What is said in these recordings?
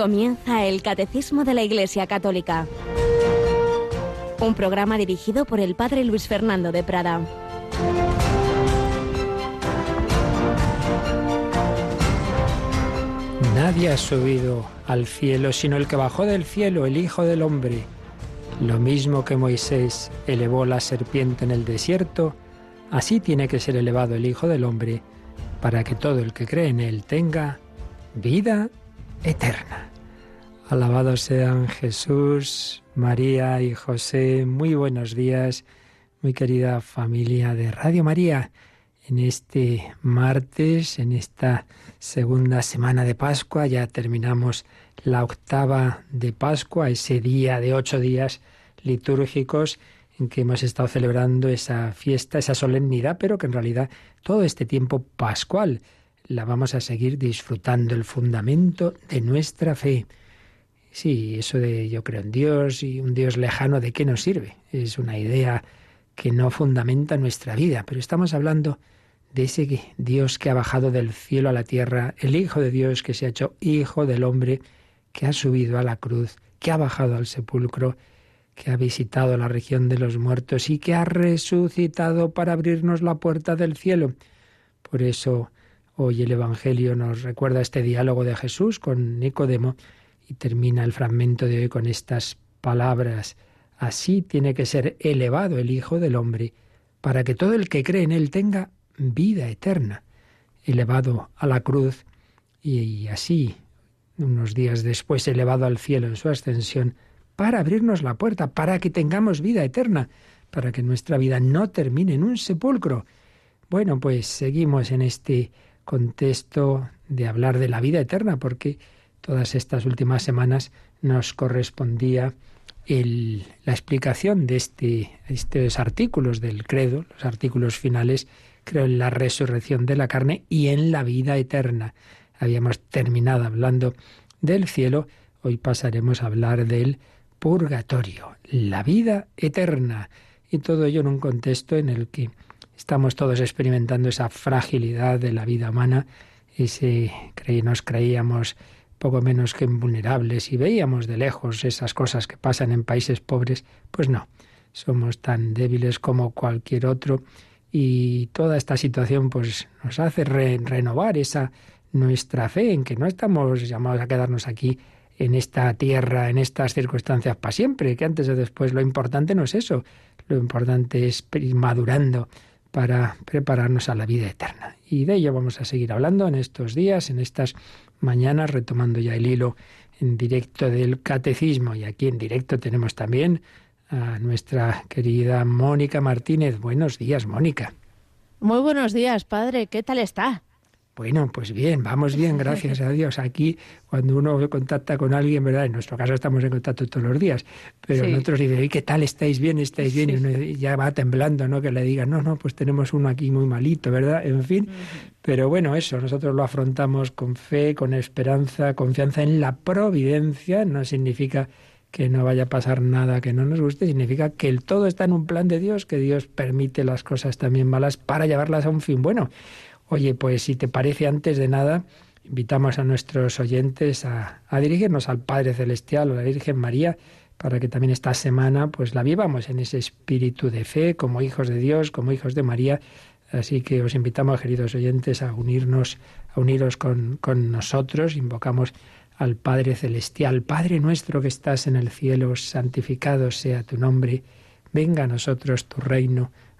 Comienza el Catecismo de la Iglesia Católica. Un programa dirigido por el Padre Luis Fernando de Prada. Nadie ha subido al cielo sino el que bajó del cielo, el Hijo del Hombre. Lo mismo que Moisés elevó la serpiente en el desierto, así tiene que ser elevado el Hijo del Hombre, para que todo el que cree en él tenga vida eterna. Alabados sean Jesús, María y José. Muy buenos días, muy querida familia de Radio María. En este martes, en esta segunda semana de Pascua, ya terminamos la octava de Pascua, ese día de ocho días litúrgicos en que hemos estado celebrando esa fiesta, esa solemnidad, pero que en realidad todo este tiempo pascual la vamos a seguir disfrutando, el fundamento de nuestra fe. Sí, eso de yo creo en Dios y un Dios lejano, ¿de qué nos sirve? Es una idea que no fundamenta nuestra vida, pero estamos hablando de ese Dios que ha bajado del cielo a la tierra, el Hijo de Dios que se ha hecho Hijo del hombre, que ha subido a la cruz, que ha bajado al sepulcro, que ha visitado la región de los muertos y que ha resucitado para abrirnos la puerta del cielo. Por eso hoy el Evangelio nos recuerda este diálogo de Jesús con Nicodemo, y termina el fragmento de hoy con estas palabras. Así tiene que ser elevado el Hijo del Hombre, para que todo el que cree en Él tenga vida eterna. Elevado a la cruz y así, unos días después, elevado al cielo en su ascensión, para abrirnos la puerta, para que tengamos vida eterna, para que nuestra vida no termine en un sepulcro. Bueno, pues seguimos en este contexto de hablar de la vida eterna, porque todas estas últimas semanas nos correspondía la explicación de este, estos artículos del credo, los artículos finales, creo en la resurrección de la carne y en la vida eterna. Habíamos terminado hablando del cielo, hoy pasaremos a hablar del purgatorio, la vida eterna, y todo ello en un contexto en el que estamos todos experimentando esa fragilidad de la vida humana, ese nos creíamos poco menos que invulnerables y veíamos de lejos esas cosas que pasan en países pobres, pues no, somos tan débiles como cualquier otro y toda esta situación pues nos hace renovar esa nuestra fe en que no estamos llamados a quedarnos aquí en esta tierra, en estas circunstancias para siempre, que antes o después lo importante no es eso, lo importante es madurando para prepararnos a la vida eterna. Y de ello vamos a seguir hablando en estos días, en estas mañana, retomando ya el hilo en directo del catecismo. Y aquí en directo tenemos también a nuestra querida Mónica Martínez. Buenos días, Mónica. Muy buenos días, padre. ¿Qué tal está? Bueno, pues bien, vamos bien, gracias a Dios. Aquí, cuando uno contacta con alguien, ¿verdad? En nuestro caso estamos en contacto todos los días, pero en otros dicen, ¿qué tal? ¿Estáis bien? ¿Estáis bien? Y uno ya va temblando, ¿no? Que le digan, no, no, pues tenemos uno aquí muy malito, ¿verdad? En fin, pero bueno, eso, nosotros lo afrontamos con fe, con esperanza, confianza en la providencia, no significa que no vaya a pasar nada que no nos guste, significa que el todo está en un plan de Dios, que Dios permite las cosas también malas para llevarlas a un fin bueno. Oye, pues si te parece, antes de nada, invitamos a nuestros oyentes a, dirigirnos al Padre Celestial o a la Virgen María para que también esta semana pues la vivamos en ese espíritu de fe, como hijos de Dios, como hijos de María. Así que os invitamos, queridos oyentes, a unirnos, a uniros con, con nosotros. Invocamos al Padre Celestial, Padre nuestro que estás en el cielo, santificado sea tu nombre, venga a nosotros tu reino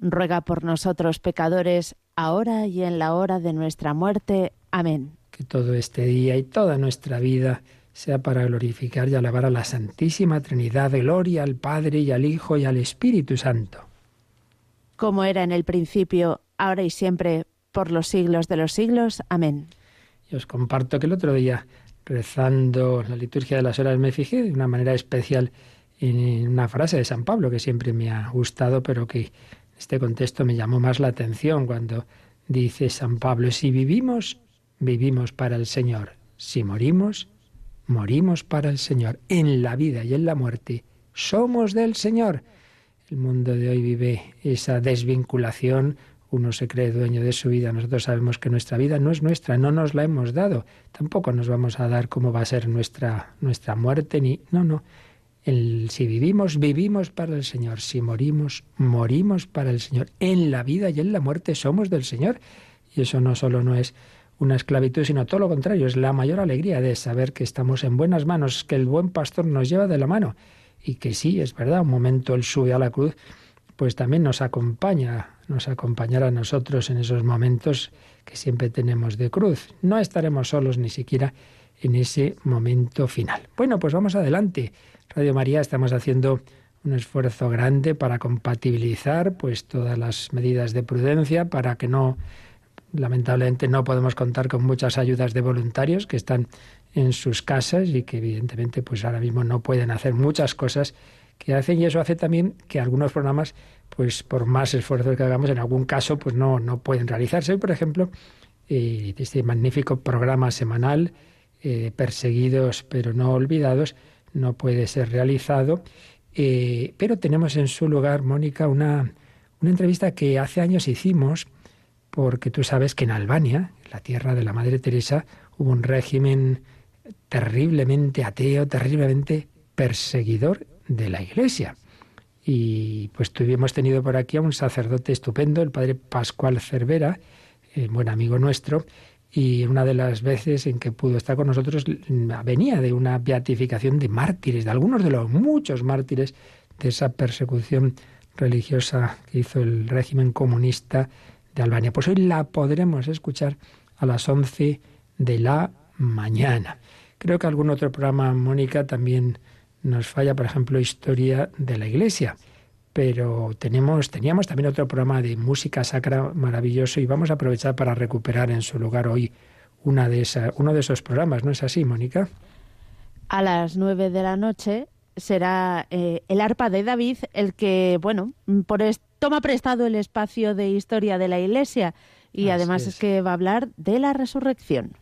ruega por nosotros pecadores, ahora y en la hora de nuestra muerte. Amén. Que todo este día y toda nuestra vida sea para glorificar y alabar a la Santísima Trinidad, gloria al Padre y al Hijo y al Espíritu Santo. Como era en el principio, ahora y siempre, por los siglos de los siglos. Amén. Y os comparto que el otro día rezando la liturgia de las horas, me fijé de una manera especial en una frase de San Pablo que siempre me ha gustado, pero que este contexto me llamó más la atención cuando dice San Pablo, si vivimos, vivimos para el Señor, si morimos, morimos para el Señor. En la vida y en la muerte somos del Señor. El mundo de hoy vive esa desvinculación, uno se cree dueño de su vida, nosotros sabemos que nuestra vida no es nuestra, no nos la hemos dado, tampoco nos vamos a dar cómo va a ser nuestra, nuestra muerte, ni no, no. El, si vivimos, vivimos para el Señor. Si morimos, morimos para el Señor. En la vida y en la muerte somos del Señor. Y eso no solo no es una esclavitud, sino todo lo contrario, es la mayor alegría de saber que estamos en buenas manos, que el buen pastor nos lleva de la mano y que sí, es verdad, un momento Él sube a la cruz, pues también nos acompaña, nos acompañará a nosotros en esos momentos que siempre tenemos de cruz. No estaremos solos ni siquiera en ese momento final. Bueno, pues vamos adelante. Radio María estamos haciendo un esfuerzo grande para compatibilizar pues todas las medidas de prudencia para que no lamentablemente no podemos contar con muchas ayudas de voluntarios que están en sus casas y que evidentemente pues ahora mismo no pueden hacer muchas cosas que hacen y eso hace también que algunos programas pues por más esfuerzos que hagamos en algún caso pues no, no pueden realizarse. por ejemplo, eh, este magnífico programa semanal eh, Perseguidos pero no olvidados no puede ser realizado, eh, pero tenemos en su lugar, Mónica, una, una entrevista que hace años hicimos porque tú sabes que en Albania, la tierra de la Madre Teresa, hubo un régimen terriblemente ateo, terriblemente perseguidor de la Iglesia. Y pues tuvimos tenido por aquí a un sacerdote estupendo, el padre Pascual Cervera, eh, buen amigo nuestro, y una de las veces en que pudo estar con nosotros venía de una beatificación de mártires, de algunos de los muchos mártires de esa persecución religiosa que hizo el régimen comunista de Albania. Pues hoy la podremos escuchar a las 11 de la mañana. Creo que algún otro programa, Mónica, también nos falla, por ejemplo, Historia de la Iglesia. Pero tenemos, teníamos también otro programa de música sacra maravilloso y vamos a aprovechar para recuperar en su lugar hoy una de esa, uno de esos programas, ¿no es así, Mónica? A las nueve de la noche será eh, el arpa de David el que, bueno, por toma prestado el espacio de historia de la Iglesia y además es que va a hablar de la resurrección.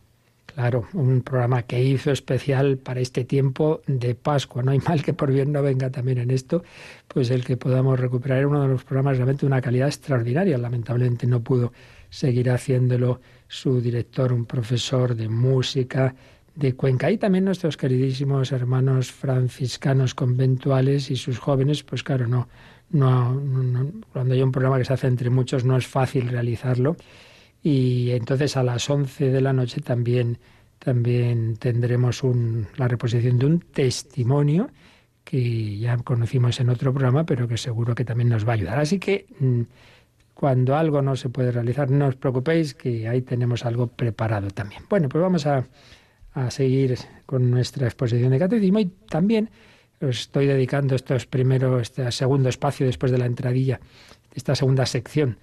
Claro, un programa que hizo especial para este tiempo de Pascua. No hay mal que por bien no venga también en esto, pues el que podamos recuperar uno de los programas realmente de una calidad extraordinaria. Lamentablemente no pudo seguir haciéndolo su director, un profesor de música de Cuenca. Y también nuestros queridísimos hermanos franciscanos conventuales y sus jóvenes, pues claro, no, no, no cuando hay un programa que se hace entre muchos no es fácil realizarlo y entonces a las 11 de la noche también, también tendremos un, la reposición de un testimonio que ya conocimos en otro programa, pero que seguro que también nos va a ayudar. Así que mm, cuando algo no se puede realizar, no os preocupéis, que ahí tenemos algo preparado también. Bueno, pues vamos a, a seguir con nuestra exposición de catecismo y también os estoy dedicando estos primeros, este segundo espacio después de la entradilla, esta segunda sección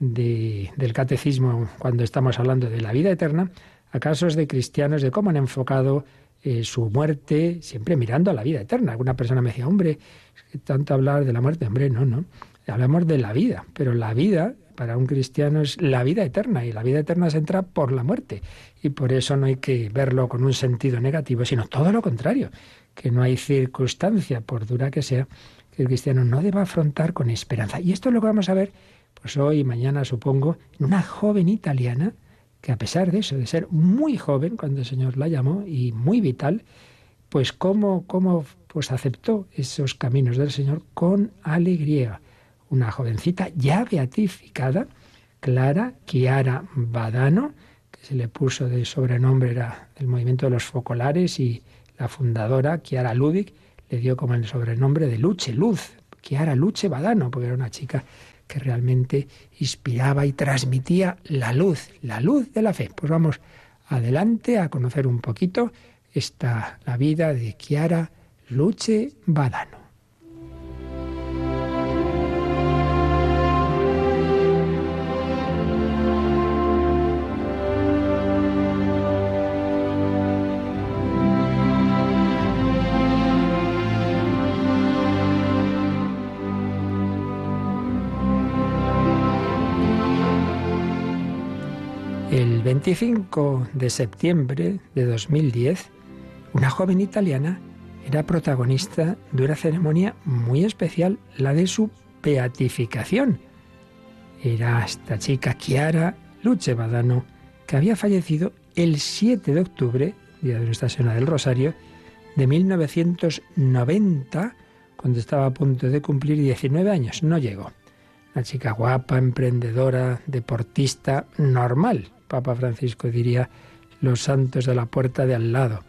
del catecismo cuando estamos hablando de la vida eterna a casos de cristianos de cómo han enfocado eh, su muerte siempre mirando a la vida eterna. Alguna persona me decía, hombre, tanto hablar de la muerte, hombre, no, no. Hablamos de la vida, pero la vida para un cristiano es la vida eterna y la vida eterna se entra por la muerte y por eso no hay que verlo con un sentido negativo, sino todo lo contrario, que no hay circunstancia, por dura que sea, que el cristiano no deba afrontar con esperanza. Y esto es lo que vamos a ver pues hoy mañana supongo, una joven italiana que a pesar de eso, de ser muy joven cuando el Señor la llamó y muy vital, pues cómo, cómo pues aceptó esos caminos del Señor con alegría. Una jovencita ya beatificada, Clara Chiara Badano, que se le puso de sobrenombre, era del movimiento de los focolares y la fundadora, Chiara Ludic, le dio como el sobrenombre de Luce, Luz, Chiara Luce Badano, porque era una chica que realmente inspiraba y transmitía la luz, la luz de la fe. Pues vamos adelante a conocer un poquito esta la vida de Chiara Luce Badano. 25 de septiembre de 2010, una joven italiana era protagonista de una ceremonia muy especial, la de su beatificación. Era esta chica Chiara Luce Badano, que había fallecido el 7 de octubre, día de Nuestra Señora del Rosario, de 1990, cuando estaba a punto de cumplir 19 años. No llegó. Una chica guapa, emprendedora, deportista, normal. Papa Francisco diría los santos de la puerta de al lado.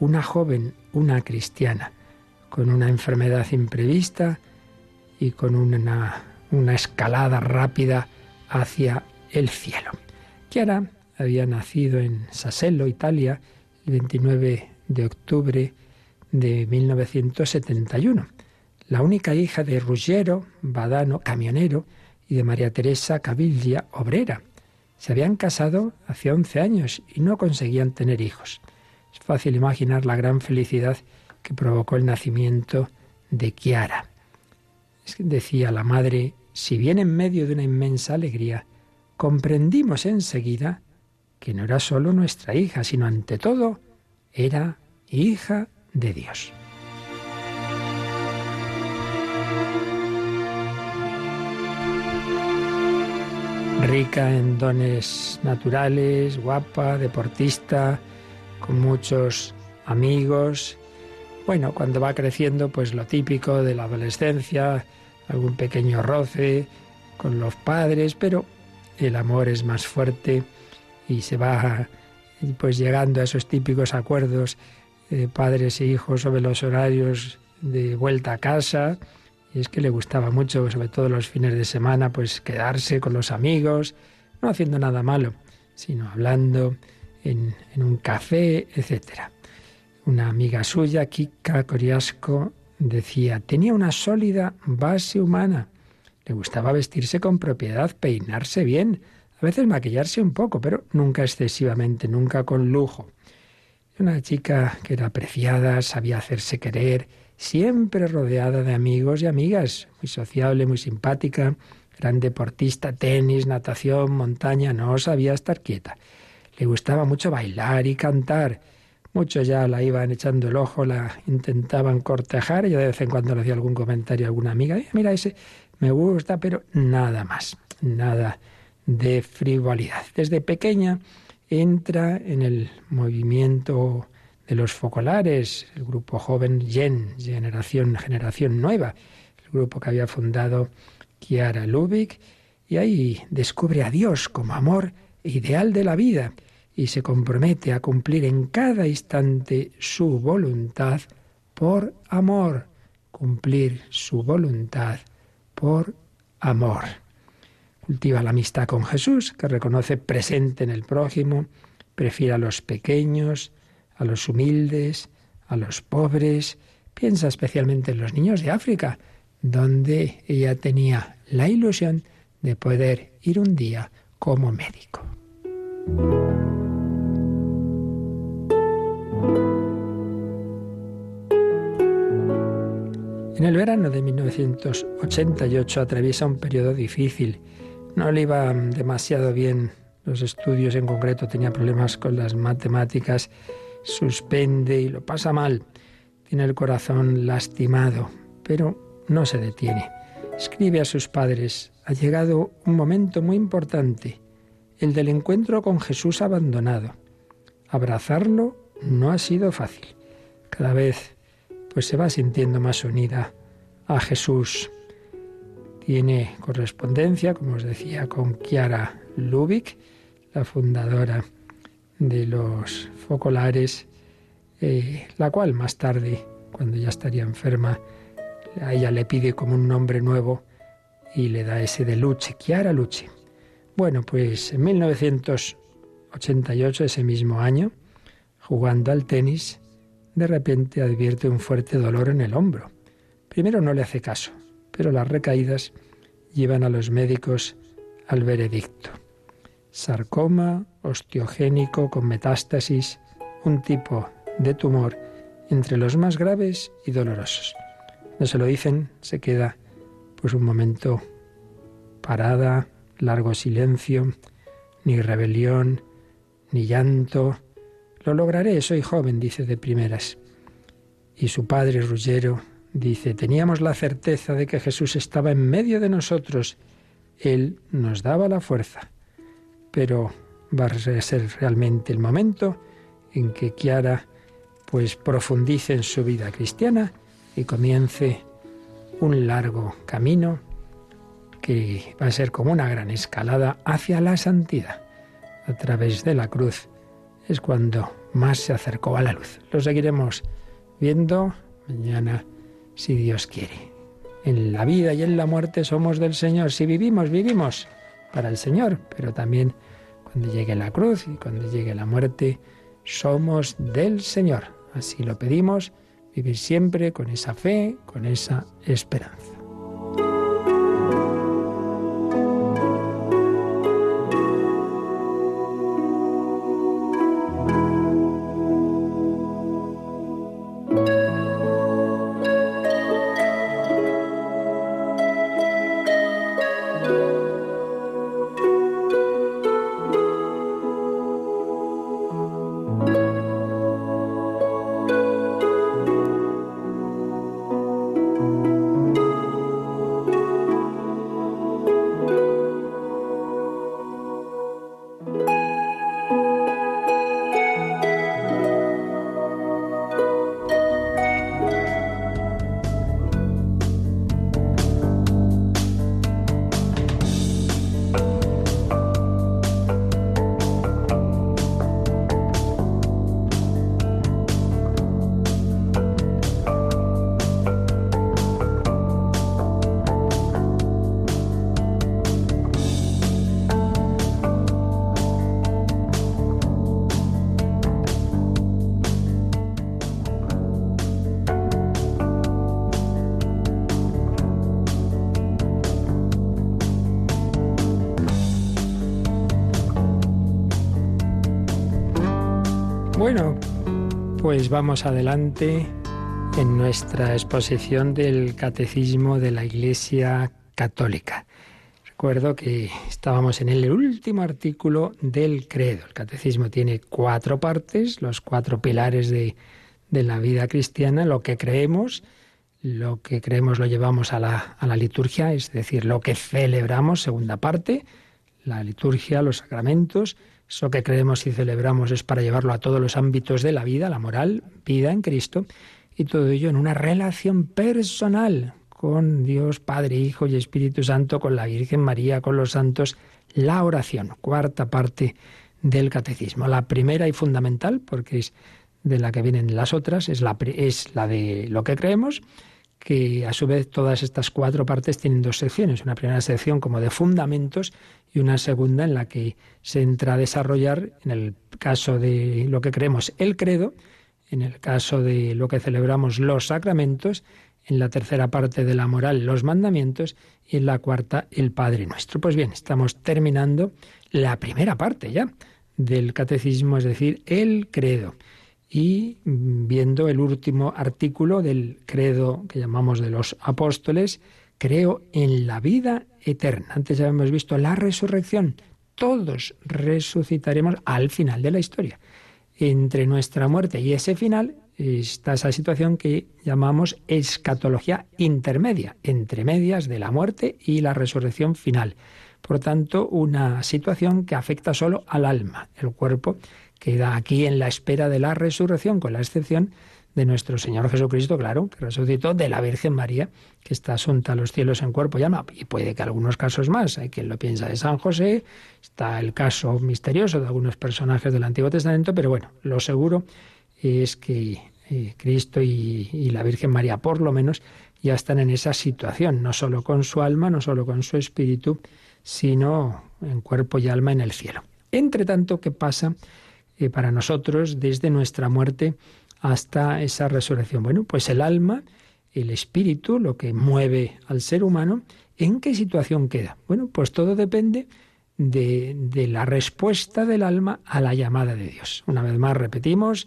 Una joven, una cristiana, con una enfermedad imprevista y con una, una escalada rápida hacia el cielo. Chiara había nacido en Sassello, Italia, el 29 de octubre de 1971 la única hija de Ruggiero Badano, camionero, y de María Teresa Caviglia, obrera. Se habían casado hace 11 años y no conseguían tener hijos. Es fácil imaginar la gran felicidad que provocó el nacimiento de Chiara. decía la madre, si bien en medio de una inmensa alegría, comprendimos enseguida que no era solo nuestra hija, sino ante todo era hija de Dios. Rica en dones naturales, guapa, deportista, con muchos amigos. Bueno, cuando va creciendo, pues lo típico de la adolescencia, algún pequeño roce con los padres, pero el amor es más fuerte y se va pues llegando a esos típicos acuerdos de padres e hijos sobre los horarios de vuelta a casa, y es que le gustaba mucho, sobre todo los fines de semana, pues quedarse con los amigos, no haciendo nada malo, sino hablando en, un café, etc. Una amiga suya, Kika Coriasco, decía, tenía una sólida base humana. Le gustaba vestirse con propiedad, peinarse bien, a veces maquillarse un poco, pero nunca excesivamente, nunca con lujo. Una chica que era apreciada, sabía hacerse querer, siempre rodeada de amigos y amigas, muy sociable, muy simpática, gran deportista, tenis, natación, montaña, no sabía estar quieta. Le gustaba mucho bailar y cantar. Muchos ya la iban echando el ojo, la intentaban cortejar y de vez en cuando le hacía algún comentario a alguna amiga. Mira, ese me gusta, pero nada más, nada de frivolidad. Desde pequeña entra en el movimiento de los focolares, el grupo joven Gen, Generación, Generación Nueva, el grupo que había fundado Kiara Lubick, y ahí descubre a Dios como amor ideal de la vida y se compromete a cumplir en cada instante su voluntad por amor, cumplir su voluntad por amor. Cultiva la amistad con Jesús, que reconoce presente en el prójimo, prefiere a los pequeños, a los humildes, a los pobres. Piensa especialmente en los niños de África, donde ella tenía la ilusión de poder ir un día como médico. En el verano de 1988 atraviesa un periodo difícil. No le iban demasiado bien los estudios, en concreto tenía problemas con las matemáticas suspende y lo pasa mal. Tiene el corazón lastimado, pero no se detiene. Escribe a sus padres, ha llegado un momento muy importante, el del encuentro con Jesús abandonado. Abrazarlo no ha sido fácil. Cada vez pues se va sintiendo más unida a Jesús. Tiene correspondencia, como os decía, con Chiara Lubick, la fundadora de los focolares, eh, la cual más tarde, cuando ya estaría enferma, a ella le pide como un nombre nuevo y le da ese de Luche, Chiara Luche. Bueno, pues en 1988, ese mismo año, jugando al tenis, de repente advierte un fuerte dolor en el hombro. Primero no le hace caso, pero las recaídas llevan a los médicos al veredicto sarcoma osteogénico con metástasis, un tipo de tumor entre los más graves y dolorosos. No se lo dicen, se queda pues un momento parada, largo silencio, ni rebelión, ni llanto. Lo lograré, soy joven, dice de primeras. Y su padre, Ruggiero, dice, teníamos la certeza de que Jesús estaba en medio de nosotros. Él nos daba la fuerza. Pero va a ser realmente el momento en que Kiara pues profundice en su vida cristiana y comience un largo camino que va a ser como una gran escalada hacia la santidad. A través de la cruz es cuando más se acercó a la luz. Lo seguiremos viendo mañana si Dios quiere. En la vida y en la muerte somos del Señor. Si vivimos, vivimos para el Señor, pero también cuando llegue la cruz y cuando llegue la muerte, somos del Señor. Así lo pedimos, vivir siempre con esa fe, con esa esperanza. Pues vamos adelante en nuestra exposición del Catecismo de la Iglesia Católica. Recuerdo que estábamos en el último artículo del credo. El catecismo tiene cuatro partes, los cuatro pilares de, la vida cristiana, lo que creemos, lo que creemos lo llevamos a la liturgia, es decir, lo que celebramos, segunda parte, la liturgia, los sacramentos, eso que creemos y celebramos es para llevarlo a todos los ámbitos de la vida, la moral, vida en Cristo, y todo ello en una relación personal con Dios Padre, Hijo y Espíritu Santo, con la Virgen María, con los santos, la oración, cuarta parte del catecismo. La primera y fundamental, porque es de la que vienen las otras, es la, es la de lo que creemos, que a su vez todas estas cuatro partes tienen dos secciones. Una primera sección como de fundamentos y una segunda en la que se entra a desarrollar, en el caso de lo que creemos, el credo, en el caso de lo que celebramos, los sacramentos, en la tercera parte de la moral, los mandamientos, y en la cuarta, el Padre Nuestro. Pues bien, estamos terminando la primera parte ya del catecismo, es decir, el credo y viendo el último artículo del credo que llamamos de los apóstoles, creo en la vida eterna. Antes ya hemos visto la resurrección. Todos resucitaremos al final de la historia. Entre nuestra muerte y ese final está esa situación que llamamos escatología intermedia, entre medias de la muerte y la resurrección final. Por tanto, una situación que afecta solo al alma. El cuerpo queda aquí en la espera de la resurrección, con la excepción de nuestro Señor Jesucristo, claro, que resucitó, de la Virgen María, que está asunta a los cielos en cuerpo y alma, y puede que algunos casos más, hay quien lo piensa de San José, está el caso misterioso de algunos personajes del Antiguo Testamento, pero bueno, lo seguro es que eh, Cristo y, y la Virgen María, por lo menos, ya están en esa situación, no solo con su alma, no solo con su espíritu, sino en cuerpo y alma en el cielo. Entre tanto, ¿qué pasa? Eh, para nosotros desde nuestra muerte hasta esa resurrección. Bueno, pues el alma, el espíritu, lo que mueve al ser humano, ¿en qué situación queda? Bueno, pues todo depende de, de la respuesta del alma a la llamada de Dios. Una vez más repetimos,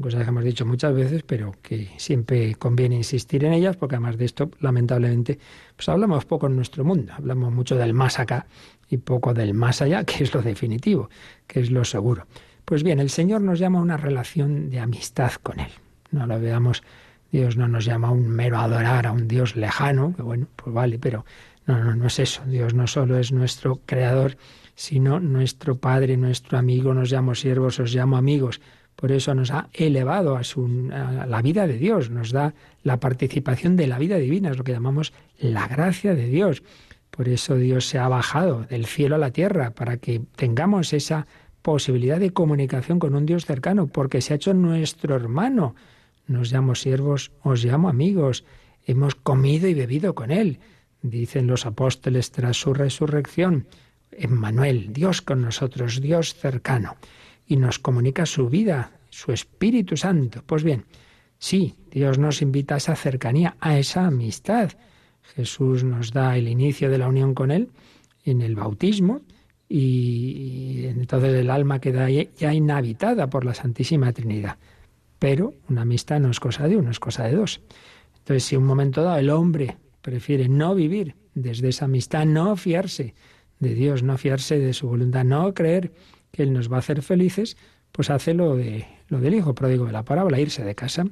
cosas que hemos dicho muchas veces, pero que siempre conviene insistir en ellas, porque además de esto, lamentablemente, pues hablamos poco en nuestro mundo, hablamos mucho del más acá y poco del más allá, que es lo definitivo, que es lo seguro. Pues bien, el Señor nos llama a una relación de amistad con Él. No lo veamos, Dios no nos llama a un mero adorar a un Dios lejano, que bueno, pues vale, pero no, no, no es eso. Dios no solo es nuestro creador, sino nuestro Padre, nuestro amigo, nos llamo siervos, os llamo amigos. Por eso nos ha elevado a, su, a la vida de Dios, nos da la participación de la vida divina, es lo que llamamos la gracia de Dios. Por eso Dios se ha bajado del cielo a la tierra, para que tengamos esa posibilidad de comunicación con un Dios cercano, porque se ha hecho nuestro hermano. Nos llamo siervos, os llamo amigos. Hemos comido y bebido con Él, dicen los apóstoles tras su resurrección. Emmanuel, Dios con nosotros, Dios cercano, y nos comunica su vida, su Espíritu Santo. Pues bien, sí, Dios nos invita a esa cercanía, a esa amistad. Jesús nos da el inicio de la unión con Él en el bautismo, y entonces el alma queda ya inhabitada por la Santísima Trinidad. Pero una amistad no es cosa de uno, es cosa de dos. Entonces, si un momento dado el hombre prefiere no vivir desde esa amistad, no fiarse de Dios, no fiarse de su voluntad, no creer que Él nos va a hacer felices, pues hace lo, de, lo del hijo pródigo de la parábola, irse de casa.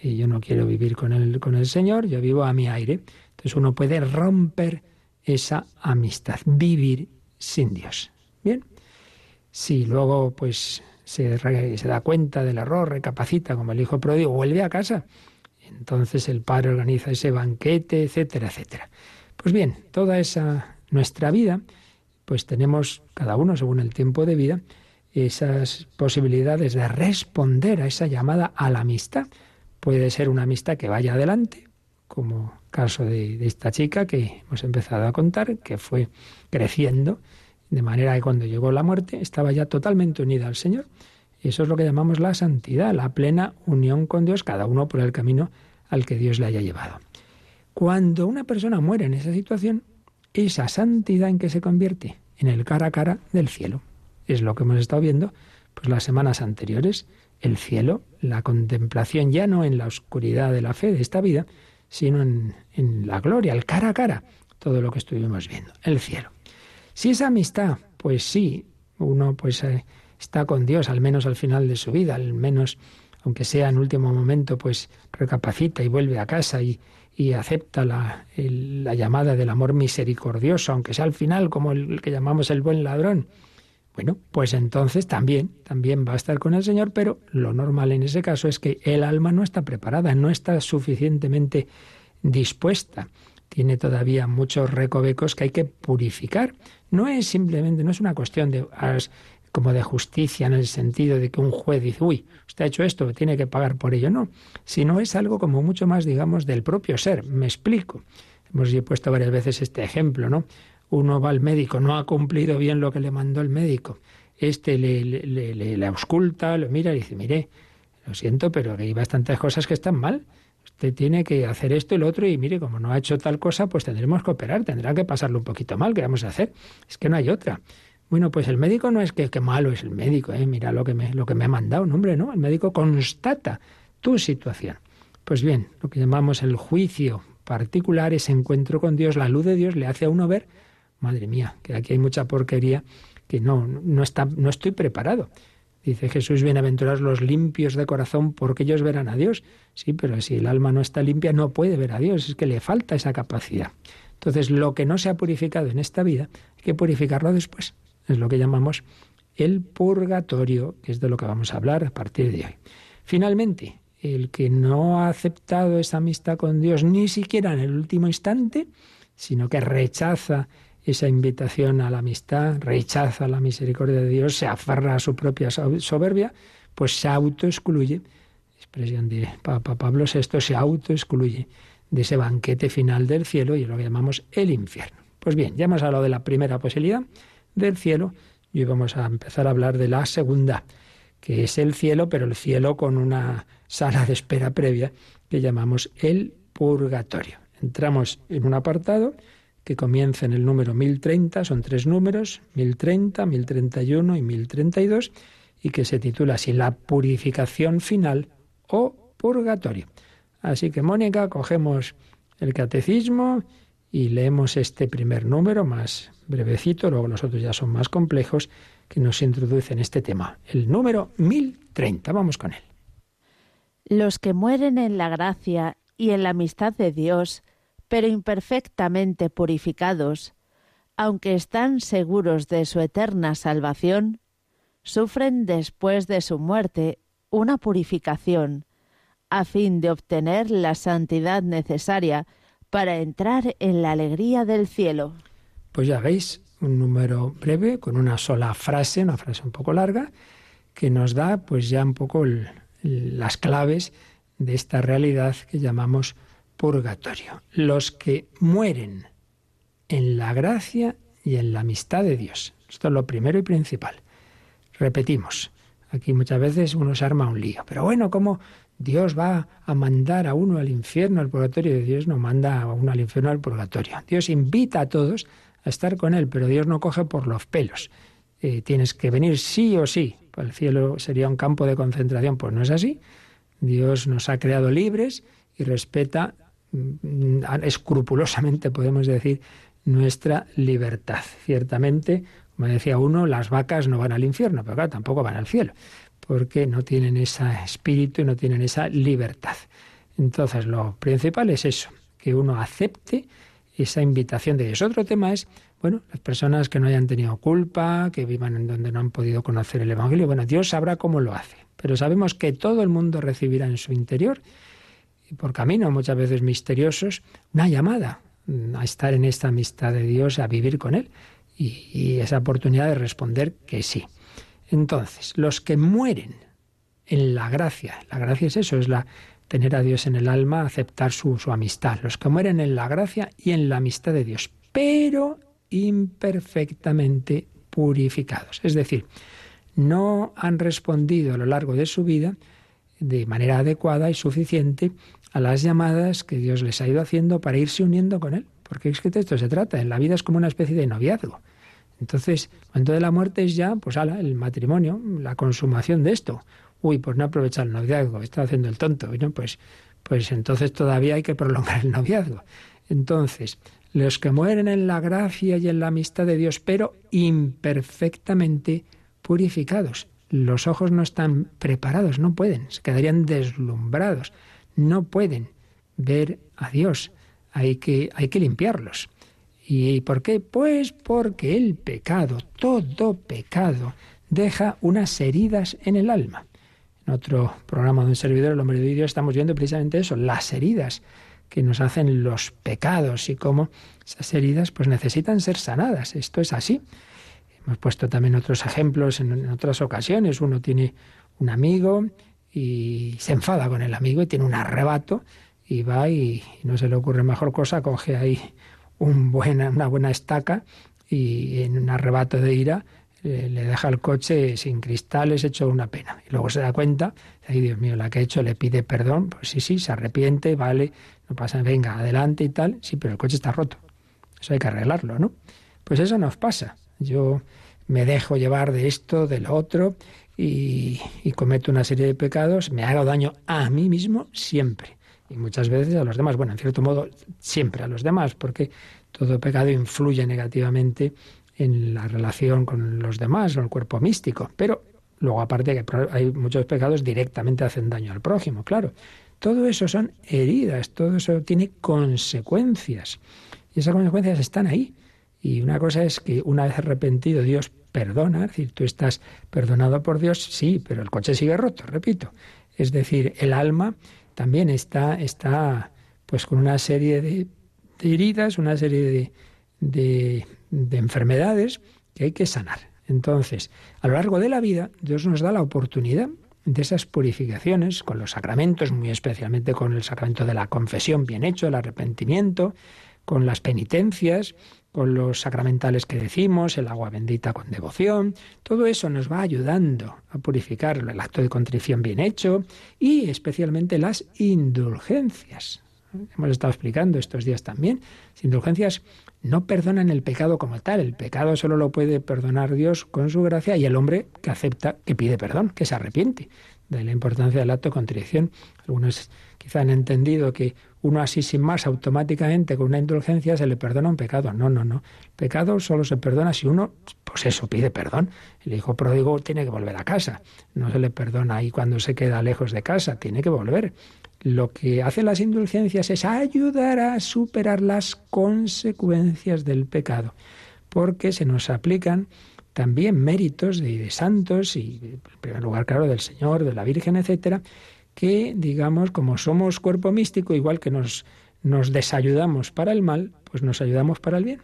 Y yo no quiero vivir con el, con el Señor, yo vivo a mi aire. Entonces uno puede romper esa amistad, vivir sin Dios. Bien, si luego pues se, se, da cuenta del error, recapacita como el hijo pródigo, vuelve a casa. Entonces el padre organiza ese banquete, etcétera, etcétera. Pues bien, toda esa nuestra vida, pues tenemos cada uno según el tiempo de vida esas posibilidades de responder a esa llamada a la amistad. Puede ser una amistad que vaya adelante, como caso de, esta chica que hemos empezado a contar, que fue creciendo, de manera que cuando llegó la muerte estaba ya totalmente unida al Señor. Y eso es lo que llamamos la santidad, la plena unión con Dios, cada uno por el camino al que Dios le haya llevado. Cuando una persona muere en esa situación, esa santidad en que se convierte en el cara a cara del cielo. Es lo que hemos estado viendo pues las semanas anteriores, el cielo, la contemplación ya no en la oscuridad de la fe de esta vida, sino en, la gloria, el cara a cara, todo lo que estuvimos viendo, el cielo. Si esa amistad, pues sí, uno pues eh, está con Dios, al menos al final de su vida, al menos, aunque sea en último momento, pues recapacita y vuelve a casa y, y acepta la, la, llamada del amor misericordioso, aunque sea al final como el que llamamos el buen ladrón. Bueno, pues entonces también, también va a estar con el Señor, pero lo normal en ese caso es que el alma no está preparada, no está suficientemente dispuesta. Tiene todavía muchos recovecos que hay que purificar. No es simplemente, no es una cuestión de como de justicia en el sentido de que un juez dice, uy, usted ha hecho esto, tiene que pagar por ello. No, sino es algo como mucho más, digamos, del propio ser. Me explico. Hemos puesto varias veces este ejemplo, ¿no? Uno va al médico, no ha cumplido bien lo que le mandó el médico. Este le, le, le, ausculta, lo mira y dice, mire, lo siento, pero hay bastantes cosas que están mal. Usted tiene que hacer esto y lo otro y mire, como no ha hecho tal cosa, pues tendremos que operar, tendrá que pasarlo un poquito mal, ¿qué vamos a hacer? Es que no hay otra. Bueno, pues el médico no es que, que malo es el médico, ¿eh? mira lo que, me, lo que me ha mandado, no, hombre, no, el médico constata tu situación. Pues bien, lo que llamamos el juicio particular, ese encuentro con Dios, la luz de Dios le hace a uno ver madre mía, que aquí hay mucha porquería que no, no, está, no estoy preparado. Dice Jesús, bienaventurados los limpios de corazón, porque ellos verán a Dios. Sí, pero si el alma no está limpia, no puede ver a Dios, es que le falta esa capacidad. Entonces, lo que no se ha purificado en esta vida, hay que purificarlo después. Es lo que llamamos el purgatorio, que es de lo que vamos a hablar a partir de hoy. Finalmente, el que no ha aceptado esa amistad con Dios ni siquiera en el último instante, sino que rechaza esa invitación a la amistad, rechaza la misericordia de Dios, se aferra a su propia soberbia, pues se autoexcluye, expresión de Papa Pablo VI, se autoexcluye de ese banquete final del cielo y lo llamamos el infierno. Pues bien, ya hemos hablado de la primera posibilidad del cielo y hoy vamos a empezar a hablar de la segunda, que es el cielo, pero el cielo con una sala de espera previa que llamamos el purgatorio. Entramos en un apartado que comienza en el número 1030, son tres números, 1030, 1031 y 1032, y que se titula así La purificación final o purgatorio. Así que, Mónica, cogemos el catecismo y leemos este primer número más brevecito, luego los otros ya son más complejos, que nos introduce en este tema, el número 1030. Vamos con él. Los que mueren en la gracia y en la amistad de Dios, pero imperfectamente purificados, aunque están seguros de su eterna salvación, sufren después de su muerte una purificación, a fin de obtener la santidad necesaria para entrar en la alegría del cielo. Pues ya veis, un número breve con una sola frase, una frase un poco larga, que nos da pues ya un poco las claves de esta realidad que llamamos purgatorio. Los que mueren en la gracia y en la amistad de Dios. Esto es lo primero y principal. Repetimos, aquí muchas veces uno se arma un lío, pero bueno, ¿cómo Dios va a mandar a uno al infierno, al purgatorio? Dios no manda a uno al infierno, al purgatorio. Dios invita a todos a estar con Él, pero Dios no coge por los pelos. Eh, tienes que venir sí o sí. El cielo sería un campo de concentración. Pues no es así. Dios nos ha creado libres y respeta escrupulosamente, podemos decir, nuestra libertad. Ciertamente, como decía uno, las vacas no van al infierno, pero claro, tampoco van al cielo, porque no tienen ese espíritu y no tienen esa libertad. Entonces, lo principal es eso, que uno acepte esa invitación de Dios. Otro tema es, bueno, las personas que no hayan tenido culpa, que vivan en donde no han podido conocer el Evangelio, bueno, Dios sabrá cómo lo hace, pero sabemos que todo el mundo recibirá en su interior, por caminos muchas veces misteriosos, una llamada a estar en esta amistad de Dios, a vivir con Él, y, y esa oportunidad de responder que sí. Entonces, los que mueren en la gracia, la gracia es eso, es la tener a Dios en el alma, aceptar su, su amistad, los que mueren en la gracia y en la amistad de Dios, pero imperfectamente purificados. Es decir, no han respondido a lo largo de su vida de manera adecuada y suficiente a las llamadas que Dios les ha ido haciendo para irse uniendo con Él. Porque es que de esto se trata. En la vida es como una especie de noviazgo. Entonces, cuando de la muerte es ya, pues ala, el matrimonio, la consumación de esto uy, pues no aprovecha el noviazgo, está haciendo el tonto, ¿no? pues, pues entonces todavía hay que prolongar el noviazgo. Entonces, los que mueren en la gracia y en la amistad de Dios, pero imperfectamente purificados. Los ojos no están preparados, no pueden, se quedarían deslumbrados, no pueden ver a Dios. Hay que, hay que limpiarlos. ¿Y por qué? Pues porque el pecado, todo pecado, deja unas heridas en el alma. En otro programa de un servidor, el hombre de Dios, estamos viendo precisamente eso, las heridas que nos hacen los pecados y cómo esas heridas pues necesitan ser sanadas. Esto es así. Hemos puesto también otros ejemplos en, otras ocasiones. Uno tiene un amigo y se enfada con el amigo y tiene un arrebato y va y, no se le ocurre mejor cosa, coge ahí un buena, una buena estaca y en un arrebato de ira le deja el coche sin cristales, hecho una pena. Y luego se da cuenta, ay Dios mío, la que ha hecho le pide perdón, pues sí, sí, se arrepiente, vale, no pasa, venga, adelante y tal, sí, pero el coche está roto. Eso hay que arreglarlo, ¿no? Pues eso nos pasa. Yo me dejo llevar de esto, de lo otro, y, cometo una serie de pecados, me hago daño a mí mismo siempre. Y muchas veces a los demás, bueno, en cierto modo, siempre a los demás, porque todo pecado influye negativamente en la relación con los demás o el cuerpo místico. Pero luego aparte que hay muchos pecados directamente hacen daño al prójimo, claro. Todo eso son heridas, todo eso tiene consecuencias. Y esas consecuencias están ahí. Y una cosa es que una vez arrepentido Dios perdona, es decir, tú estás perdonado por Dios, sí, pero el coche sigue roto, repito. Es decir, el alma también está, está pues con una serie de, heridas, una serie de, de enfermedades que hay que sanar. Entonces, a lo largo de la vida, Dios nos da la oportunidad de esas purificaciones con los sacramentos, muy especialmente con el sacramento de la confesión bien hecho, el arrepentimiento, con las penitencias, con los sacramentales que decimos, el agua bendita con devoción, todo eso nos va ayudando a purificar el acto de contrición bien hecho y especialmente las indulgencias. Hemos estado explicando estos días también, las indulgencias no perdonan el pecado como tal. El pecado solo lo puede perdonar Dios con su gracia y el hombre que acepta, que pide perdón, que se arrepiente. de la importancia del acto de contrición. Algunos quizá han entendido que uno así sin más automáticamente con una indulgencia se le perdona un pecado. No, no, no. Pecado solo se perdona si uno, pues eso, pide perdón. El hijo pródigo tiene que volver a casa. No se le perdona ahí cuando se queda lejos de casa, tiene que volver. Lo que hacen las indulgencias es ayudar a superar las consecuencias del pecado, porque se nos aplican también méritos de, santos y, en primer lugar, claro, del Señor, de la Virgen, etcétera, que, digamos, como somos cuerpo místico, igual que nos, nos desayudamos para el mal, pues nos ayudamos para el bien.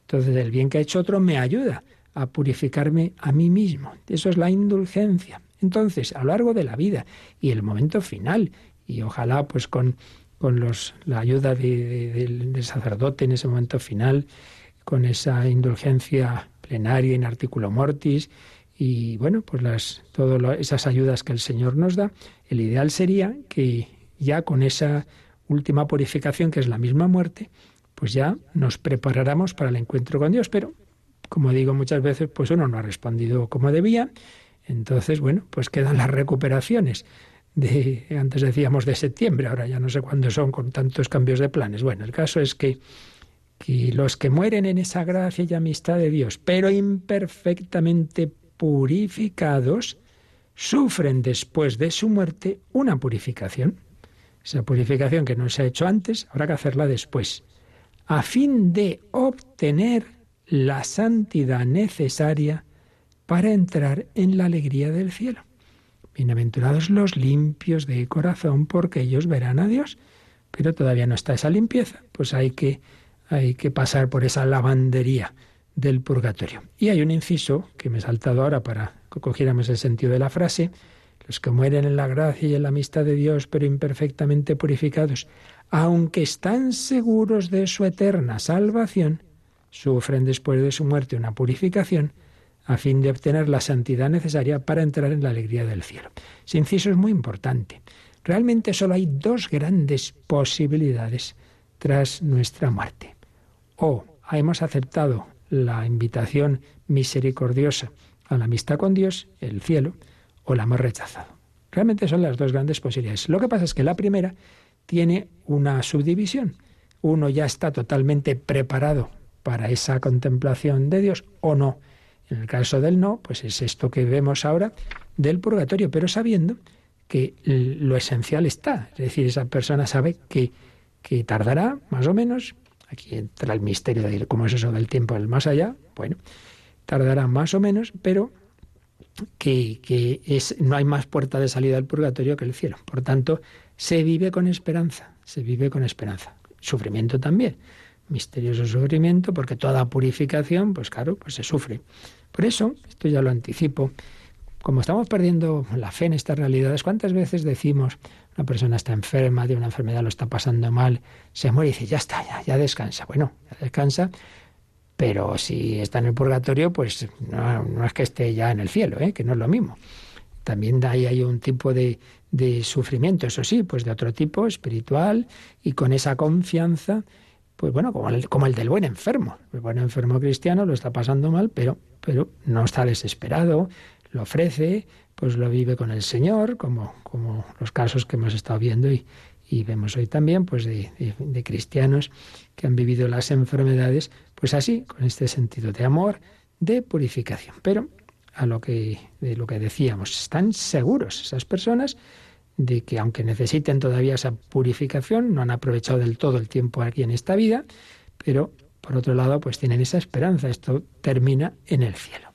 Entonces, el bien que ha hecho otro me ayuda a purificarme a mí mismo. Eso es la indulgencia. Entonces, a lo largo de la vida y el momento final, y ojalá pues con, con los, la ayuda del sacerdote en ese momento final, con esa indulgencia plenaria en artículo mortis y bueno, pues las todas esas ayudas que el Señor nos da, el ideal sería que ya con esa última purificación que es la misma muerte, pues ya nos preparáramos para el encuentro con Dios, pero como digo muchas veces, pues uno no ha respondido como debía, entonces bueno, pues quedan las recuperaciones de antes decíamos de septiembre, ahora ya no sé cuándo son con tantos cambios de planes. Bueno, el caso es que y los que mueren en esa gracia y amistad de Dios, pero imperfectamente purificados, sufren después de su muerte una purificación. Esa purificación que no se ha hecho antes, habrá que hacerla después, a fin de obtener la santidad necesaria para entrar en la alegría del cielo. Bienaventurados los limpios de corazón, porque ellos verán a Dios. Pero todavía no está esa limpieza, pues hay que hay que pasar por esa lavandería del purgatorio. Y hay un inciso que me he saltado ahora para que cogiéramos el sentido de la frase, los que mueren en la gracia y en la amistad de Dios, pero imperfectamente purificados, aunque están seguros de su eterna salvación, sufren después de su muerte una purificación a fin de obtener la santidad necesaria para entrar en la alegría del cielo. Ese inciso es muy importante. Realmente solo hay dos grandes posibilidades tras nuestra muerte o hemos aceptado la invitación misericordiosa a la amistad con Dios, el cielo, o la hemos rechazado. Realmente son las dos grandes posibilidades. Lo que pasa es que la primera tiene una subdivisión. Uno ya está totalmente preparado para esa contemplación de Dios o no. En el caso del no, pues es esto que vemos ahora del purgatorio, pero sabiendo que lo esencial está. Es decir, esa persona sabe que, que tardará más o menos Aquí entra el misterio de cómo es eso del tiempo del más allá. Bueno, tardará más o menos, pero que, que es, no hay más puerta de salida del purgatorio que el cielo. Por tanto, se vive con esperanza, se vive con esperanza. Sufrimiento también, misterioso sufrimiento, porque toda purificación, pues claro, pues se sufre. Por eso, esto ya lo anticipo, como estamos perdiendo la fe en estas realidades, ¿cuántas veces decimos, una persona está enferma, de una enfermedad lo está pasando mal, se muere y dice, ya está, ya, ya descansa. Bueno, ya descansa, pero si está en el purgatorio, pues no, es que esté ya en el cielo, ¿eh? que no es lo mismo. También hay, hay un tipo de, de sufrimiento, eso sí, pues de otro tipo, espiritual, y con esa confianza, pues bueno, como el, como el del buen enfermo. El buen enfermo cristiano lo está pasando mal, pero, pero no está desesperado, lo ofrece, pues lo vive con el Señor, como, como los casos que hemos estado viendo y, vemos hoy también, pues de, cristianos que han vivido las enfermedades, pues así, con este sentido de amor, de purificación. Pero a lo que, de lo que decíamos, están seguros esas personas de que aunque necesiten todavía esa purificación, no han aprovechado del todo el tiempo aquí en esta vida, pero por otro lado, pues tienen esa esperanza, esto termina en el cielo.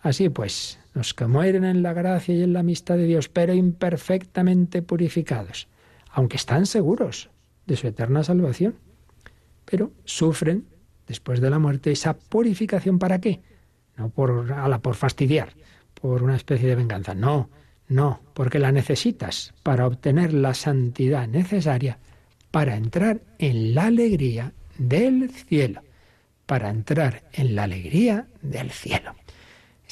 Así pues, los que mueren en la gracia y en la amistad de Dios, pero imperfectamente purificados, aunque están seguros de su eterna salvación, pero sufren después de la muerte esa purificación. Para qué? No por ala, por fastidiar, por una especie de venganza, no, no, porque la necesitas para obtener la santidad necesaria para entrar en la alegría del cielo, para entrar en la alegría del cielo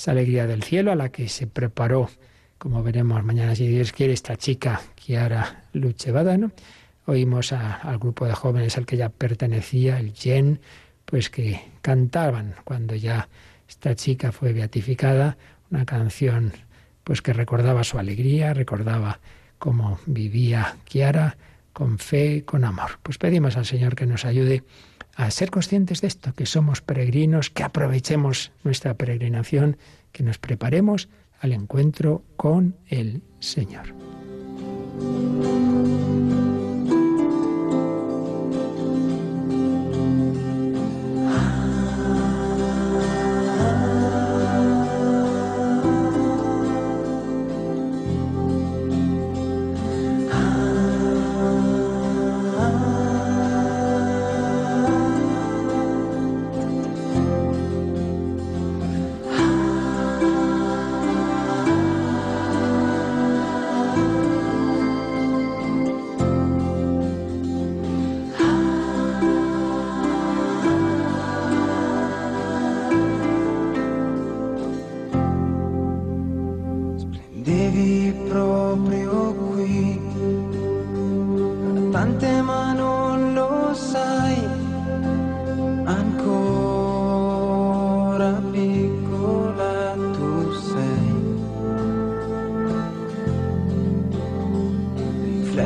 esa alegría del cielo a la que se preparó, como veremos mañana si Dios quiere, esta chica Kiara Luchevada, Oímos al grupo de jóvenes al que ya pertenecía, el Yen, pues que cantaban cuando ya esta chica fue beatificada, una canción pues que recordaba su alegría, recordaba cómo vivía Kiara con fe, con amor. Pues pedimos al Señor que nos ayude a ser conscientes de esto, que somos peregrinos, que aprovechemos nuestra peregrinación, que nos preparemos al encuentro con el Señor.